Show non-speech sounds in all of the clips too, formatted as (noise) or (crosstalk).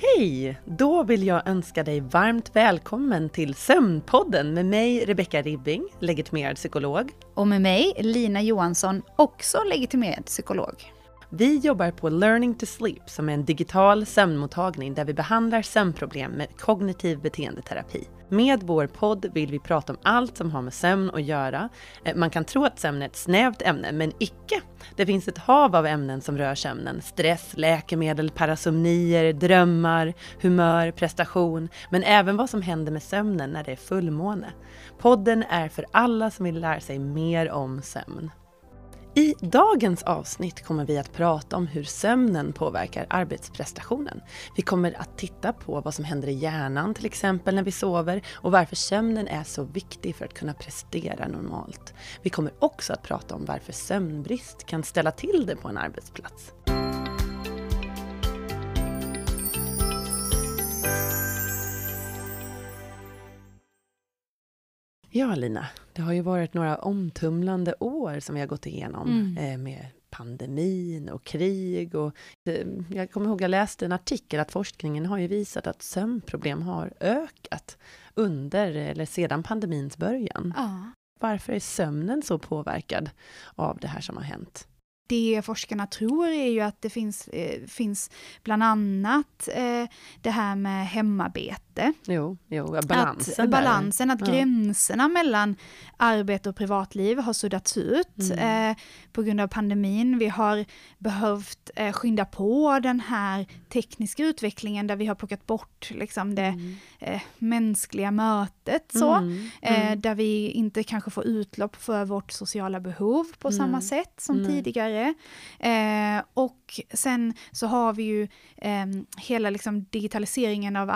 Hej! Då vill jag önska dig varmt välkommen till Sömnpodden med mig Rebecka Ribbing, legitimerad psykolog. Och med mig Lina Johansson, också legitimerad psykolog. Vi jobbar på Learning to Sleep som är en digital sömnmottagning där vi behandlar sömnproblem med kognitiv beteendeterapi. Med vår podd vill vi prata om allt som har med sömn att göra. Eh, man kan tro att sömn är ett snävt ämne, men icke. Det finns ett hav av ämnen som rör sömnen. Stress, läkemedel, parasomnier, drömmar, humör, prestation, men även vad som händer med sömnen när det är fullmåne. Podden är för alla som vill lära sig mer om sömn. I dagens avsnitt kommer vi att prata om hur sömnen påverkar arbetsprestationen. Vi kommer att titta på vad som händer i hjärnan till exempel när vi sover och varför sömnen är så viktig för att kunna prestera normalt. Vi kommer också att prata om varför sömnbrist kan ställa till det på en arbetsplats. Ja, Lina, det har ju varit några omtumlande år som vi har gått igenom mm. eh, med pandemin och krig. Och, eh, jag kommer ihåg jag läste en artikel att forskningen har ju visat att sömnproblem har ökat under eller sedan pandemins början. Ja. Varför är sömnen så påverkad av det här som har hänt? det forskarna tror är ju att det finns, eh, finns bland annat eh, det här med hemarbete. Jo, jo balansen. Att, balansen, att ja. gränserna mellan arbete och privatliv har suddats ut mm. eh, på grund av pandemin. Vi har behövt eh, skynda på den här tekniska utvecklingen där vi har plockat bort liksom, det mm. Eh, mänskliga mötet. Så, mm. Eh, mm. där vi inte kanske får utlopp för vårt sociala behov på samma sätt som tidigare vidare. Eh, och sen så har vi ju eh, hela liksom digitaliseringen av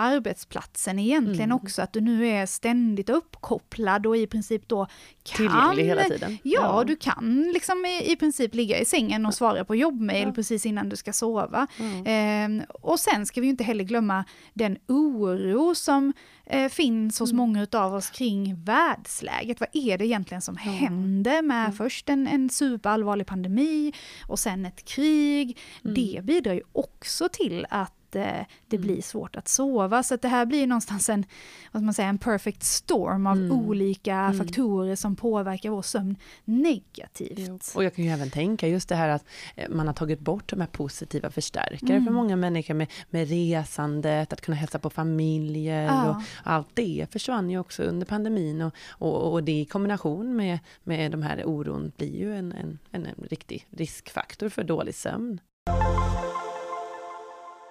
arbetsplatsen egentligen mm. också, att du nu är ständigt uppkopplad och i princip då kan... Tillgänglig hela tiden. Ja, ja. du kan liksom i, i princip ligga i sängen och svara på jobbmail ja. precis innan du ska sova. Mm. Eh, och sen ska vi inte heller glömma den oro som eh, finns hos mm. många av oss kring världsläget. Vad är det egentligen som ja. händer med mm. först en, en superallvarlig pandemi och sen ett krig. Mm. Det bidrar ju också till att det mm. blir svårt att sova. Så att det här blir någonstans en, vad man säga, en perfect storm av mm. olika mm. faktorer som påverkar vår sömn negativt. Jo. Och jag kan ju även tänka just det här att eh, man har tagit bort de här positiva förstärkare för mm. många människor med, med resandet, att kunna hälsa på familjer ja. och allt det försvann ju också under pandemin och, och, och det i kombination med, med de här oron blir ju en, en, en, en riktig riskfaktor för dålig sömn.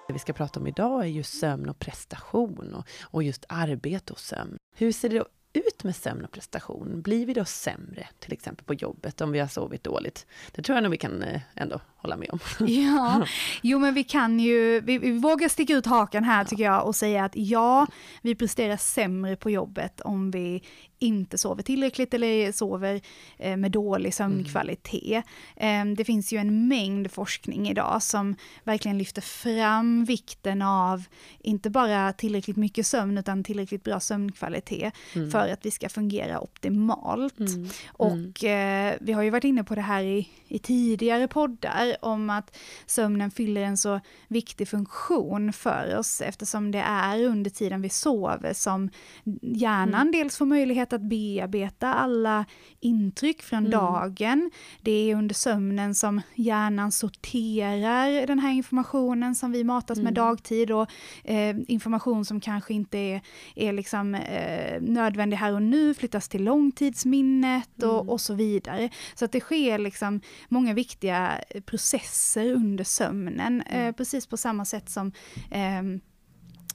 Det vi ska prata om idag är ju sömn och prestation och, och just arbete och sömn. Hur ser det ut med sömn och prestation? Blir vi då sämre, till exempel på jobbet, om vi har sovit dåligt? Det tror jag nog vi kan eh, ändå hålla med om. (laughs) Ja, jo men vi kan ju, vi, vi vågar sticka ut hakan här tycker jag och säga att ja, vi presterar sämre på jobbet om vi inte sover tillräckligt eller sover eh, med dålig sömnkvalitet. Mm. Det finns ju en mängd forskning idag som verkligen lyfter fram vikten av inte bara tillräckligt mycket sömn utan tillräckligt bra sömnkvalitet mm. för att vi ska fungera optimalt. Mm. Och eh, vi har ju varit inne på det här i, i tidigare poddar om att sömnen fyller en så viktig funktion för oss eftersom det är under tiden vi sover som hjärnan mm. dels får möjlighet att bearbeta alla intryck från mm. dagen. Det är under sömnen som hjärnan sorterar den här informationen som vi matas mm. med dagtid och eh, information som kanske inte är, är liksom, eh, nödvändig här och nu flyttas till långtidsminnet och, mm. och så vidare. Så att det sker liksom många viktiga processer under sömnen, eh, mm. precis på samma sätt som eh,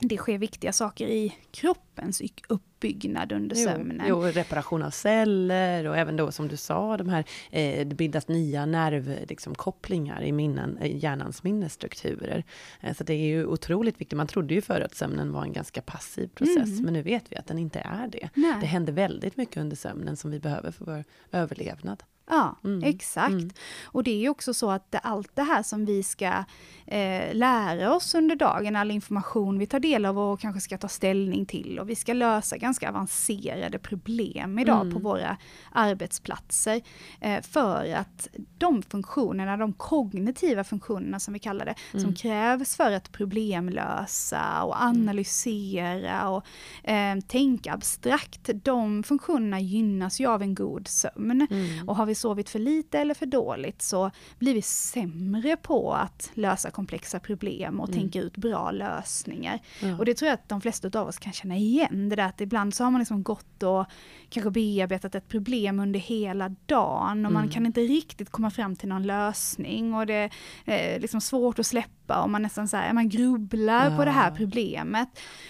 det sker viktiga saker i kroppens uppbyggnad under jo, sömnen. Jo, reparation av celler och även då som du sa, de här, eh, det bildas nya nervkopplingar liksom, i minnen, i hjärnans minnesstrukturer. Eh, så det är ju otroligt viktigt. Man trodde ju förr att sömnen var en ganska passiv process, mm. men nu vet vi att den inte är det. Nej. Det händer väldigt mycket under sömnen som vi behöver för vår överlevnad. Ja, mm. exakt. Mm. Och det är ju också så att det, allt det här som vi ska eh, lära oss under dagen, all information vi tar del av och kanske ska ta ställning till och vi ska lösa ganska avancerade problem idag mm. på våra arbetsplatser. Eh, för att de funktionerna, de kognitiva funktionerna som vi kallar det, som mm. krävs för att problemlösa och mm. analysera och eh, tänka abstrakt, de funktionerna gynnas ju av en god sömn. Mm. Och har vi sovit för lite eller för dåligt så blir vi sämre på att lösa komplexa problem och mm. tänka ut bra lösningar. Ja. Och det tror jag att de flesta av oss kan känna igen, det där att ibland så har man liksom gått och kanske bearbetat ett problem under hela dagen och mm. man kan inte riktigt komma fram till någon lösning och det är liksom svårt att släppa och man nästan så här, man grubblar ja. på det här problemet.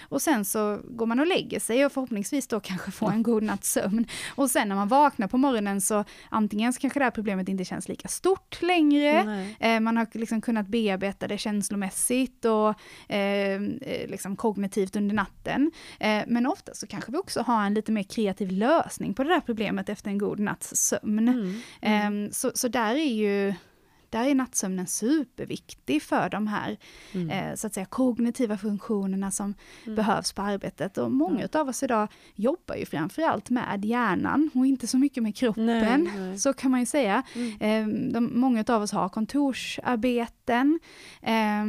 Och sen så går man och lägger sig och förhoppningsvis då kanske får en god natts sömn. Och sen när man vaknar på morgonen så antingen så kanske det här problemet inte känns lika stort längre, eh, man har liksom kunnat bearbeta det känslomässigt och eh, eh, liksom kognitivt under natten. Eh, men ofta så kanske vi också har en lite mer kreativ lösning på det där problemet efter en god natts sömn. Mm. Mm. Så, så där är ju där är nattsömnen superviktig för de här mm. eh, så att säga, kognitiva funktionerna som mm. behövs på arbetet. Och många mm. av oss idag jobbar ju framförallt med hjärnan och inte så mycket med kroppen, nej, nej. så kan man ju säga. Eh, de, många av oss har kontorsarbeten eh,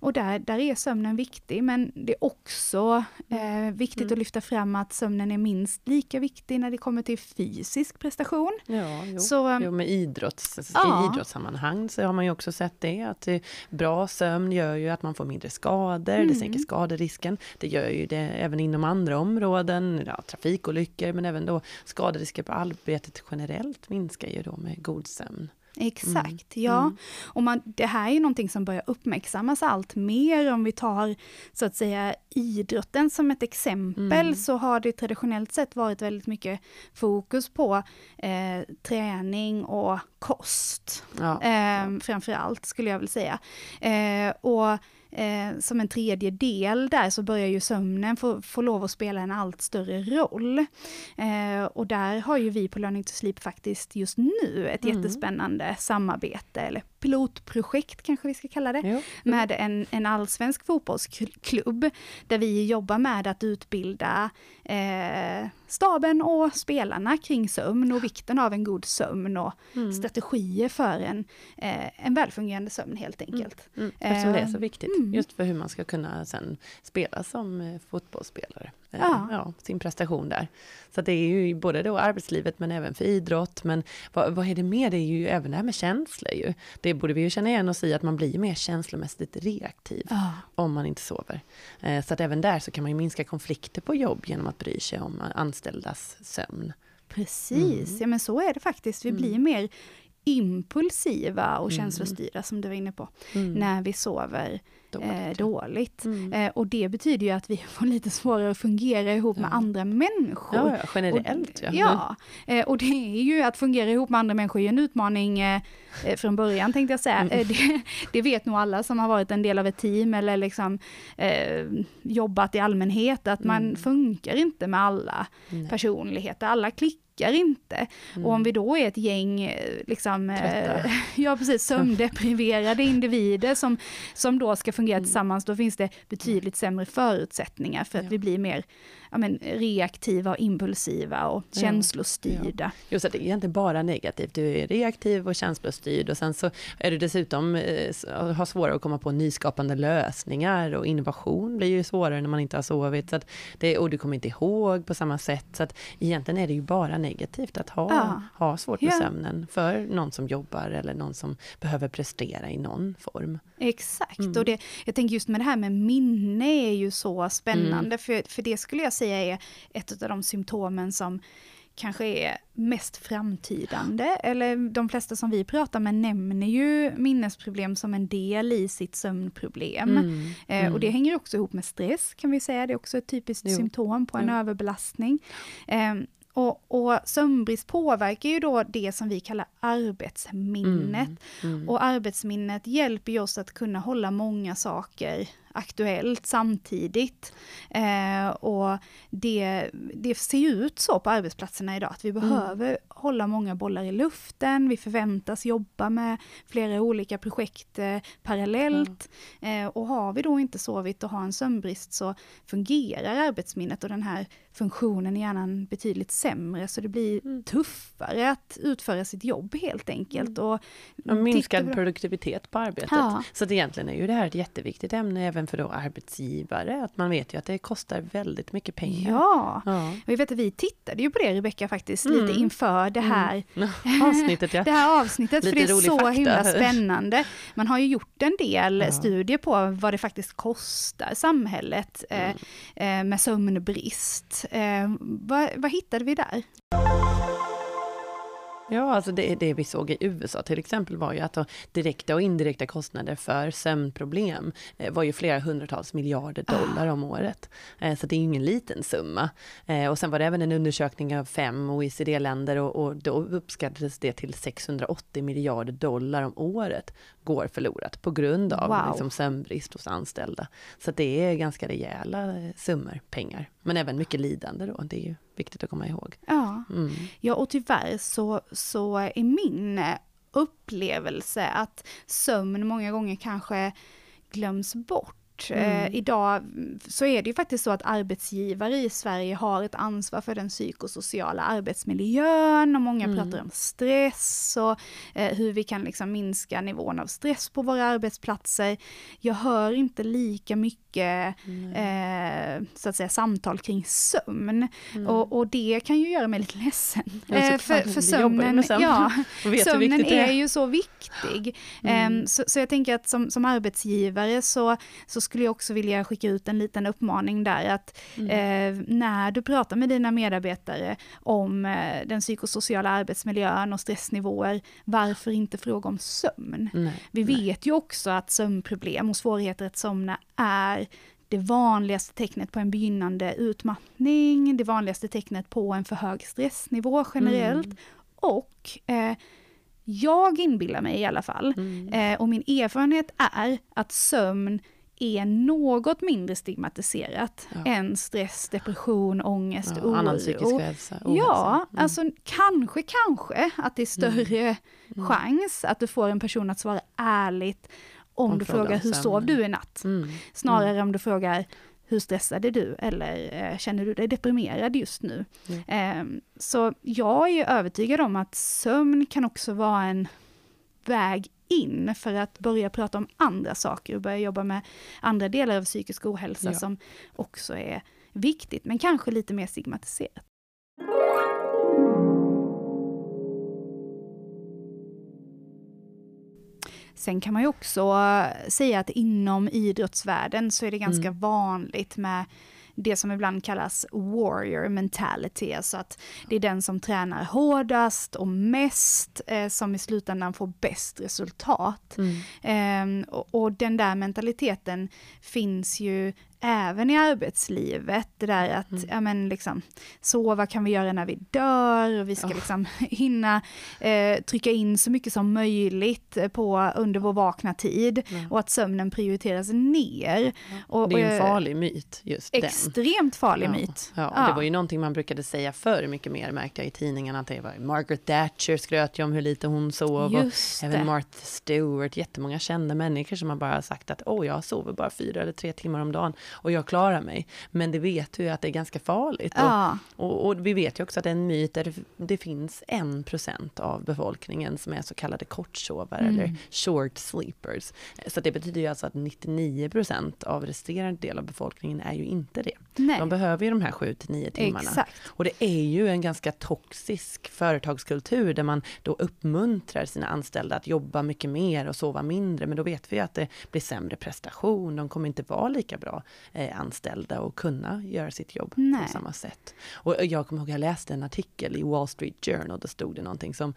och där, där är sömnen viktig, men det är också eh, viktigt mm. att lyfta fram att sömnen är minst lika viktig när det kommer till fysisk prestation. Ja, jo. Så, jo med idrotts, ja. i idrottssammanhang så har man ju också sett det, att bra sömn gör ju att man får mindre skador, mm. det sänker skaderisken. Det gör ju det även inom andra områden, ja, trafikolyckor, men även då skaderisker på arbetet generellt minskar ju då med god sömn. Exakt, mm. ja. Mm. Och man, det här är ju någonting som börjar uppmärksammas allt mer om vi tar så att säga idrotten som ett exempel mm. så har det traditionellt sett varit väldigt mycket fokus på eh, träning och kost. Ja. Eh, framförallt skulle jag vilja säga. Eh, och eh, som en tredje del där så börjar ju sömnen få, få lov att spela en allt större roll. Eh, och där har ju vi på Learning to Sleep faktiskt just nu ett mm. jättespännande samarbete, eller pilotprojekt kanske vi ska kalla det, jo. med en, en allsvensk fotbollsklubb, där vi jobbar med att utbilda eh, staben och spelarna kring sömn och vikten av en god sömn och mm. strategier för en, eh, en välfungerande sömn helt mm. enkelt. Mm. Eftersom det är så viktigt, mm. just för hur man ska kunna sen spela som eh, fotbollsspelare. Eh, ja. ja. sin prestation där. Så det är ju både då arbetslivet men även för idrott. Men vad, vad är det mer? Det är ju även det här med känslor ju. Det borde vi ju känna igen oss i att man blir mer känslomässigt reaktiv ja. om man inte sover. Eh, så att även där så kan man ju minska konflikter på jobb genom att bry sig om anställdas sömn. Precis, mm. ja men så är det faktiskt. Vi mm. blir mer impulsiva och mm. känslostyrda som du var inne på, mm. när vi sover dåligt. Eh, dåligt. Mm. Eh, och det betyder ju att vi (laughs) får lite svårare att fungera ihop ja. med andra människor. Ja, ja generellt. Och, ja, eh, och det är ju att fungera ihop med andra människor är en utmaning eh, eh, från början tänkte jag säga. Mm. Eh, det, (laughs) det, vet nog alla som har varit en del av ett team eller liksom jobbat i allmänhet, att man mm. funkar inte med alla personligheter. Alla klickar funkar inte. Mm. Och om vi då är ett gäng, eh, liksom, eh, (laughs) ja precis, sömndepriverade (laughs) individer som, som då ska fungera mm. tillsammans, då finns det betydligt sämre förutsättningar för att ja. vi blir mer ja, men, reaktiva och impulsiva och ja. känslostyrda. Ja. Just att det är egentligen bara negativt, du är reaktiv och känslostyrd och sen så är du dessutom eh, har svårare att komma på nyskapande lösningar och innovation blir ju svårare när man inte har sovit. Så att det, och du kommer inte ihåg på samma sätt. Så att egentligen är det ju bara negativt att ha, ja. ha svårt med sömnen för någon som jobbar eller någon som behöver prestera i någon form. Exakt, mm. och det, jag tänker just med det här med minne är ju så spännande, mm. för, för det skulle jag säga är ett av de symptomen som kanske är mest framtidande, eller de flesta som vi pratar med nämner ju minnesproblem som en del i sitt sömnproblem. Mm, eh, mm. och det hänger också ihop med stress kan vi säga, det är också ett typiskt jo, symptom på en jo. överbelastning. Eh, och, och sömnbrist påverkar ju då det som vi kallar arbetsminnet. Mm, mm. Och arbetsminnet hjälper ju oss att kunna hålla många saker aktuellt samtidigt. Eh, och det, det ser ju ut så på arbetsplatserna idag, att vi mm. behöver mm. hålla många bollar i luften, vi förväntas jobba med flera olika projekt eh, parallellt. Mm. Eh, och har vi då inte sovit och har en sömnbrist så fungerar arbetsminnet och den här funktionen i hjärnan betydligt sämre, så det blir mm. tuffare att utföra sitt jobb helt enkelt. Mm. Och, och minskad produktivitet på arbetet. Ja. Så egentligen är ju det här ett jätteviktigt ämne även för då arbetsgivare, att man vet ju att det kostar väldigt mycket pengar. Ja, ja. vi vet att vi tittade ju på det Rebecka faktiskt, mm. lite inför det här mm. (laughs) avsnittet. Ja. (laughs) det här avsnittet, för det är så fakta. himla (laughs) spännande. Man har ju gjort en del ja. studier på vad det faktiskt kostar samhället eh, mm. eh, med sömnbrist. Eh, vad, vad hittade vi där? Ja, alltså det, det vi såg i USA till exempel var ju att direkta och indirekta kostnader för sömnproblem eh, var ju flera hundratals miljarder dollar om året. Eh, så det är ju ingen liten summa. Eh, och sen var det även en undersökning av fem OECD-länder och, och då uppskattades det till 680 miljarder dollar om året går förlorat på grund av wow. liksom, sömnbrist hos anställda. Så det är ganska rejäla summor pengar. Men även mycket lidande då, det är ju viktigt att komma ihåg. Ja, mm. ja och tyvärr så, så är min upplevelse att sömn många gånger kanske glöms bort Eh, mm. idag så är det ju faktiskt så att arbetsgivare i Sverige har ett ansvar för den psykosociala arbetsmiljön och många mm. pratar om stress och eh, hur vi kan liksom minska nivån av stress på våra arbetsplatser. Jag hör inte lika mycket eh, så att säga samtal kring sömn mm. och, och, det kan ju göra mig lite ledsen. Eh, för, för sömnen, ja, (laughs) sömnen är. är ju så viktig. Mm. Så, så, jag tänker att som, som arbetsgivare så, så skulle jag också vilja skicka ut en liten uppmaning där att mm. eh, när du pratar med dina medarbetare om eh, den psykosociala arbetsmiljön och stressnivåer, varför inte fråga om sömn? Nej, Vi nej. vet ju också att sömnproblem och svårigheter att somna är det vanligaste tecknet på en begynnande utmattning, det vanligaste tecknet på en för hög stressnivå generellt. Mm. Och eh, jag inbillar mig i alla fall, mm. eh, och min erfarenhet är att sömn är något mindre stigmatiserat ja. än stress, depression, ångest, ja, oro. Annan psykisk hälsa. Ja, mm. alltså kanske, kanske att det är större mm. mm. chans att du får en person att svara ärligt om, om du frågar hur sov du i natt? Mm. Snarare mm. om du frågar hur stressad är du eller eh, känner du dig deprimerad just nu? Eh, så jag är övertygad om att sömn kan också vara en väg in för att börja prata om andra saker och börja jobba med andra delar av psykisk ohälsa ja. som också är viktigt, men kanske lite mer stigmatiserat. Sen kan man ju också säga att inom idrottsvärlden så är det ganska mm. vanligt med det som ibland kallas warrior mentality, alltså att det är den som tränar hårdast och mest eh, som i slutändan får bäst resultat. Mm. Eh, och, och, den där mentaliteten finns ju även i arbetslivet, det där att, mm. ja men liksom, sova kan vi göra när vi dör, och vi ska oh. liksom (laughs) hinna eh, trycka in så mycket som möjligt på under vår vakna tid, mm. och att sömnen prioriteras ner. Och, det är en farlig myt, just Extremt den. farlig ja. myt. Ja, ja. Det var ju någonting man brukade säga förr mycket mer, märkte jag i tidningarna, att det var Margaret Thatcher skröt ju om hur lite hon sov, just och även Martha Stewart, jättemånga kända människor som har bara sagt att åh, jag sover bara fyra eller tre timmar om dagen och jag klarar mig. Men det vet ju att det är ganska farligt. Ja. Och, och, och, vi vet ju också att det är en myt där det, det finns en procent av befolkningen som är så kallade kortsovare mm. eller short sleepers. Så det betyder ju alltså att 99 procent av resterande del av befolkningen är ju inte det. Nej. De behöver ju de här 7 till 9 timmarna. Exakt. Och det är ju en ganska toxisk företagskultur där man då uppmuntrar sina anställda att jobba mycket mer och sova mindre. Men då vet vi att det blir sämre prestation, de kommer inte vara lika bra anställda och kunna göra sitt jobb Nej. på samma sätt. Och jag kommer ihåg, jag läste en artikel i Wall Street Journal, där stod det någonting som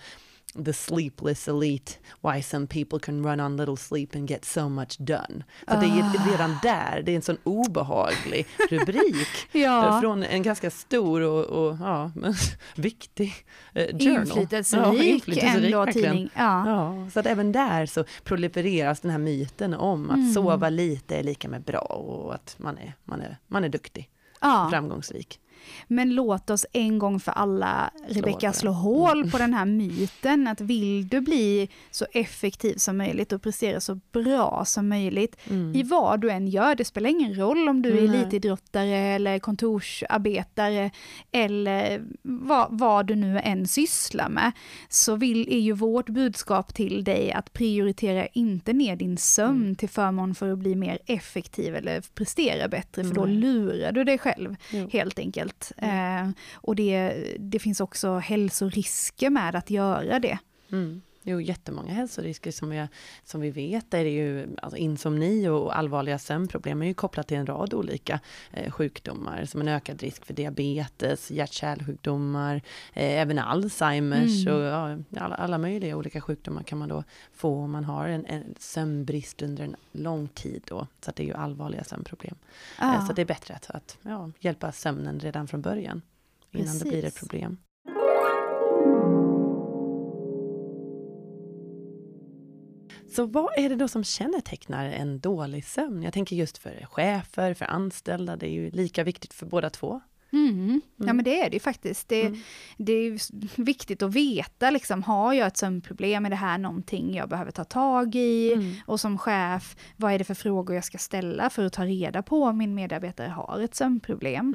the sleepless elite, why some people can run on little sleep and get so much done. Så det är Ah. redan där, det är en sån obehaglig (laughs) rubrik Ja. från en ganska stor och, och ja, (laughs) viktig eh, journal. Inflytelserik, inflytelserik ändå tidning. Ja. Ja, så att även där så prolifereras den här myten om att Mm. sova lite är lika med bra och att man är, man är, man är duktig, Ja. framgångsrik. Men låt oss en gång för alla, Rebecka, slå hål på den här myten att vill du bli så effektiv som möjligt och prestera så bra som möjligt Mm. i vad du än gör, det spelar ingen roll om du är Nej. elitidrottare eller kontorsarbetare eller vad, vad du nu än sysslar med, så vill, är ju vårt budskap till dig att prioritera inte ner din sömn Mm. till förmån för att bli mer effektiv eller prestera bättre, för då lurar du dig själv helt enkelt. Eh, och det, det finns också hälsorisker med att göra det. Mm. Jo, jättemånga hälsorisker som, jag, som vi vet är ju, alltså insomni och allvarliga sömnproblem är ju kopplat till en rad olika eh, sjukdomar, som en ökad risk för diabetes, hjärt-kärlsjukdomar, eh, även Alzheimers Mm. och ja, alla, alla möjliga olika sjukdomar kan man då få om man har en, en sömnbrist under en lång tid då, så det är ju allvarliga sömnproblem. Eh, Ja. Så det är bättre att, att ja, hjälpa sömnen redan från början, innan det blir ett Precis. problem. Så vad är det då som kännetecknar en dålig sömn? Jag tänker just för chefer, för anställda, det är ju lika viktigt för båda två. Mm. Ja Mm. men det är det ju faktiskt. Det, Mm. det är viktigt att veta, liksom, har jag ett sömnproblem, är det här någonting jag behöver ta tag i? Mm. Och som chef, vad är det för frågor jag ska ställa för att ta reda på om min medarbetare har ett sömnproblem?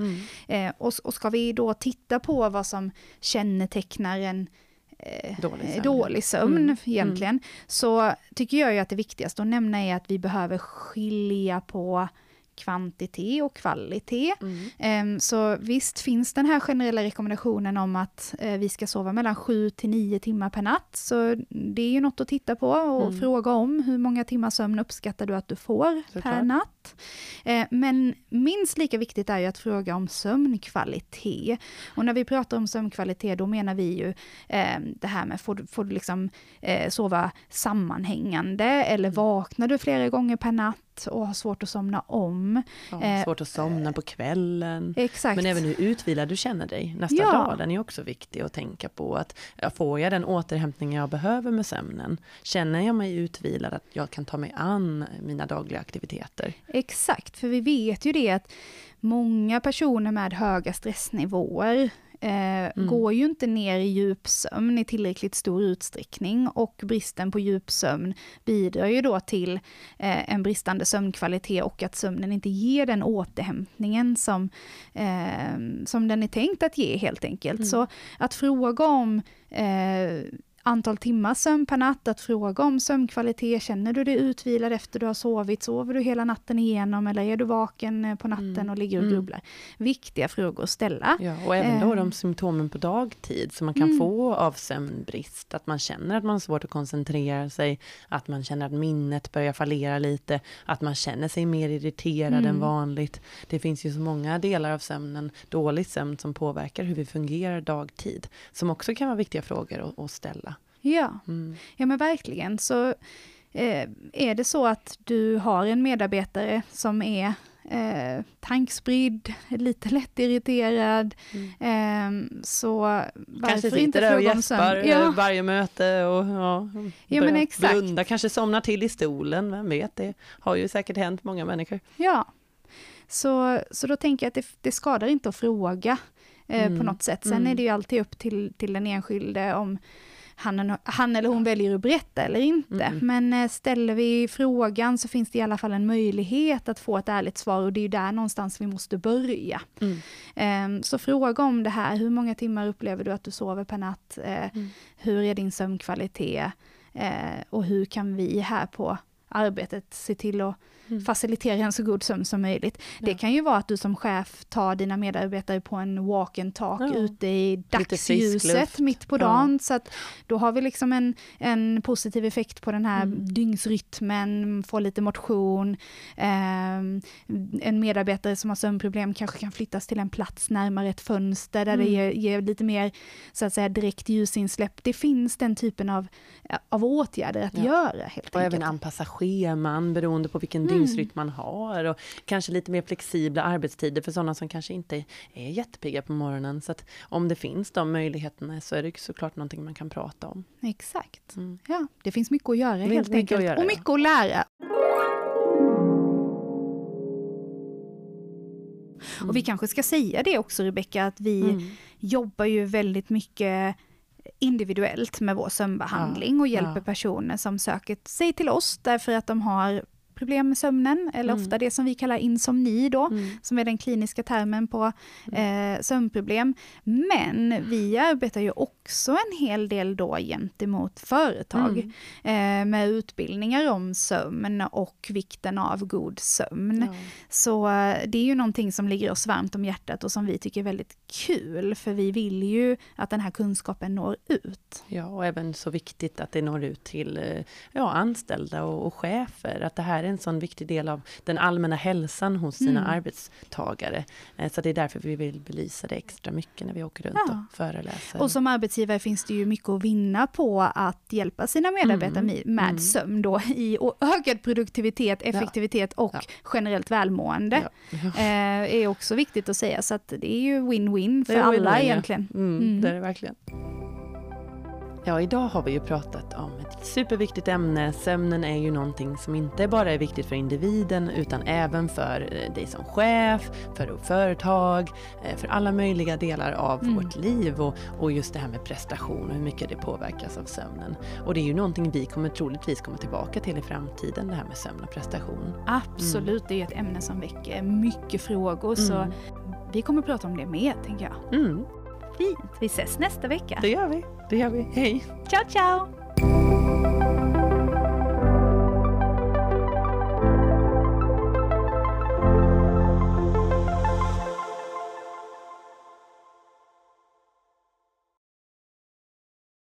Mm. Eh, och, och ska vi då titta på vad som kännetecknar en Dålig sömn, dålig sömn Mm. egentligen, så tycker jag ju att det viktigaste att nämna är att vi behöver skilja på kvantitet och kvalitet. Mm. Ehm, Så visst finns den här generella rekommendationen om att eh, vi ska sova mellan 7 till 9 timmar per natt. Så det är ju något att titta på och Mm. fråga om hur många timmar sömn uppskattar du att du får per Såklart. natt. Eh, Men minst lika viktigt är ju att fråga om sömnkvalitet. Och när vi pratar om sömnkvalitet då menar vi ju eh, det här med får, du- får du liksom eh, sova sammanhängande eller Mm. vaknar du flera gånger per natt och har svårt att somna om. Ja, Eh, svårt att somna på kvällen. Exakt. Men även hur utvilad du känner dig nästa Ja. dag, den är också viktig att tänka på. Att får jag den återhämtning jag behöver med sömnen? Känner jag mig utvilad att jag kan ta mig an mina dagliga aktiviteter? Exakt, för vi vet ju det att många personer med höga stressnivåer eh, går ju inte ner i djupsömn i tillräckligt stor utsträckning och bristen på djupsömn bidrar ju då till eh, en bristande sömnkvalitet och att sömnen inte ger den återhämtningen som, eh, som den är tänkt att ge helt enkelt. Mm. Så att fråga om eh, antal timmar sömn per natt, att fråga om sömnkvalitet, känner du dig utvilad efter du har sovit, sover du hela natten igenom eller är du vaken eh, på natten Mm. och ligger och Mm. grubblar? Viktiga frågor att ställa. Ja, och även då Eh. de symptomen på dagtid som man kan Mm. få av sömnbrist. Att man känner att man har svårt att koncentrera sig, att man känner att minnet börjar fallera lite, att man känner sig mer irriterad Mm. än vanligt. Det finns ju så många delar av sömnen, dålig sömn, som påverkar hur vi fungerar dagtid. Som också kan vara viktiga frågor att, att ställa. Ja, Mm. ja men verkligen. Så eh, är det så att du har en medarbetare som är eh, tankspridd, lite lätt irriterad, eh, så Kanske varför sitter inte där och gäspar sömn? eh, Ja, varje möte och ja, Ja, men exakt. blunda, kanske somnar till i stolen, vem vet, det har ju säkert hänt många människor. ja. Så, så då tänker jag att det, det skadar inte att fråga eh, Mm, på något sätt. Sen mm. är det ju alltid upp till, till den enskilde om han, han eller hon väljer att berätta eller inte. Mm. Men eh, ställer vi frågan så finns det i alla fall en möjlighet att få ett ärligt svar och det är ju där någonstans vi måste börja. Mm. Ehm, Så fråga om det här, hur många timmar upplever du att du sover per natt? Eh, Mm. Hur är din sömnkvalitet? Eh, Och hur kan vi här på arbetet se till att mm. facilitera en så god sömn som möjligt. Ja. Det kan ju vara att du som chef tar dina medarbetare på en walk and talk ja. ute i dagsljuset mitt på dagen. Ja. Så att då har vi liksom en, en positiv effekt på den här mm. dygnsrytmen, får lite motion. Eh, en medarbetare som har sömnproblem kanske kan flyttas till en plats närmare ett fönster där mm. det ger, ger, lite mer så att säga direkt ljusinsläpp. Det finns den typen av, av åtgärder att göra helt och enkelt. även anpassa scheman beroende på vilken mm. dygnsrytm man har och kanske lite mer flexibla arbetstider för sådana som kanske inte är jättepigga på morgonen. Så att om det finns de möjligheterna så är det såklart någonting man kan prata om. Exakt. Mm. Ja, det finns mycket att göra helt enkelt. Göra, och mycket ja. att lära. Mm. Och vi kanske ska säga det också Rebecka, att vi mm. jobbar ju väldigt mycket individuellt med vår sömnbehandling ja, och hjälper ja. personer som söker sig till oss därför att de har problem med sömnen, eller mm. ofta det som vi kallar insomni då, mm. som är den kliniska termen på mm. eh, sömnproblem. Men vi arbetar ju också en hel del då gentemot företag mm. eh, med utbildningar om sömn och vikten av god sömn. Ja. Så eh, det är ju någonting som ligger oss varmt om hjärtat och som vi tycker är väldigt kul, för vi vill ju att den här kunskapen når ut. Ja, och även så viktigt att det når ut till eh, ja, anställda och, och chefer, att det här är en sån viktig del av den allmänna hälsan hos sina mm. arbetstagare. Eh, så det är därför vi vill belysa det extra mycket när vi åker runt ja. och föreläser. Och som arbetsgivare finns det ju mycket att vinna på att hjälpa sina medarbetare mm. med mm. sömn då i ökad produktivitet, effektivitet ja. och ja. generellt välmående. Eh, är också viktigt att säga, så att det är ju win-win för alla win -win, egentligen. Mm, mm. Det är det verkligen. Ja, idag har vi ju pratat om ett superviktigt ämne. Sömnen är ju någonting som inte bara är viktigt för individen utan även för eh, dig som chef, för företag, eh, för alla möjliga delar av mm. vårt liv och, och just det här med prestation och hur mycket det påverkas av sömnen. Och det är ju någonting vi kommer troligtvis komma tillbaka till i framtiden, det här med sömn och prestation. Absolut, mm. det är ett ämne som väcker mycket frågor så mm. vi kommer prata om det mer, tänker jag. Fint, vi ses nästa vecka. Det gör vi. Det gör vi. Hej! Ciao, ciao!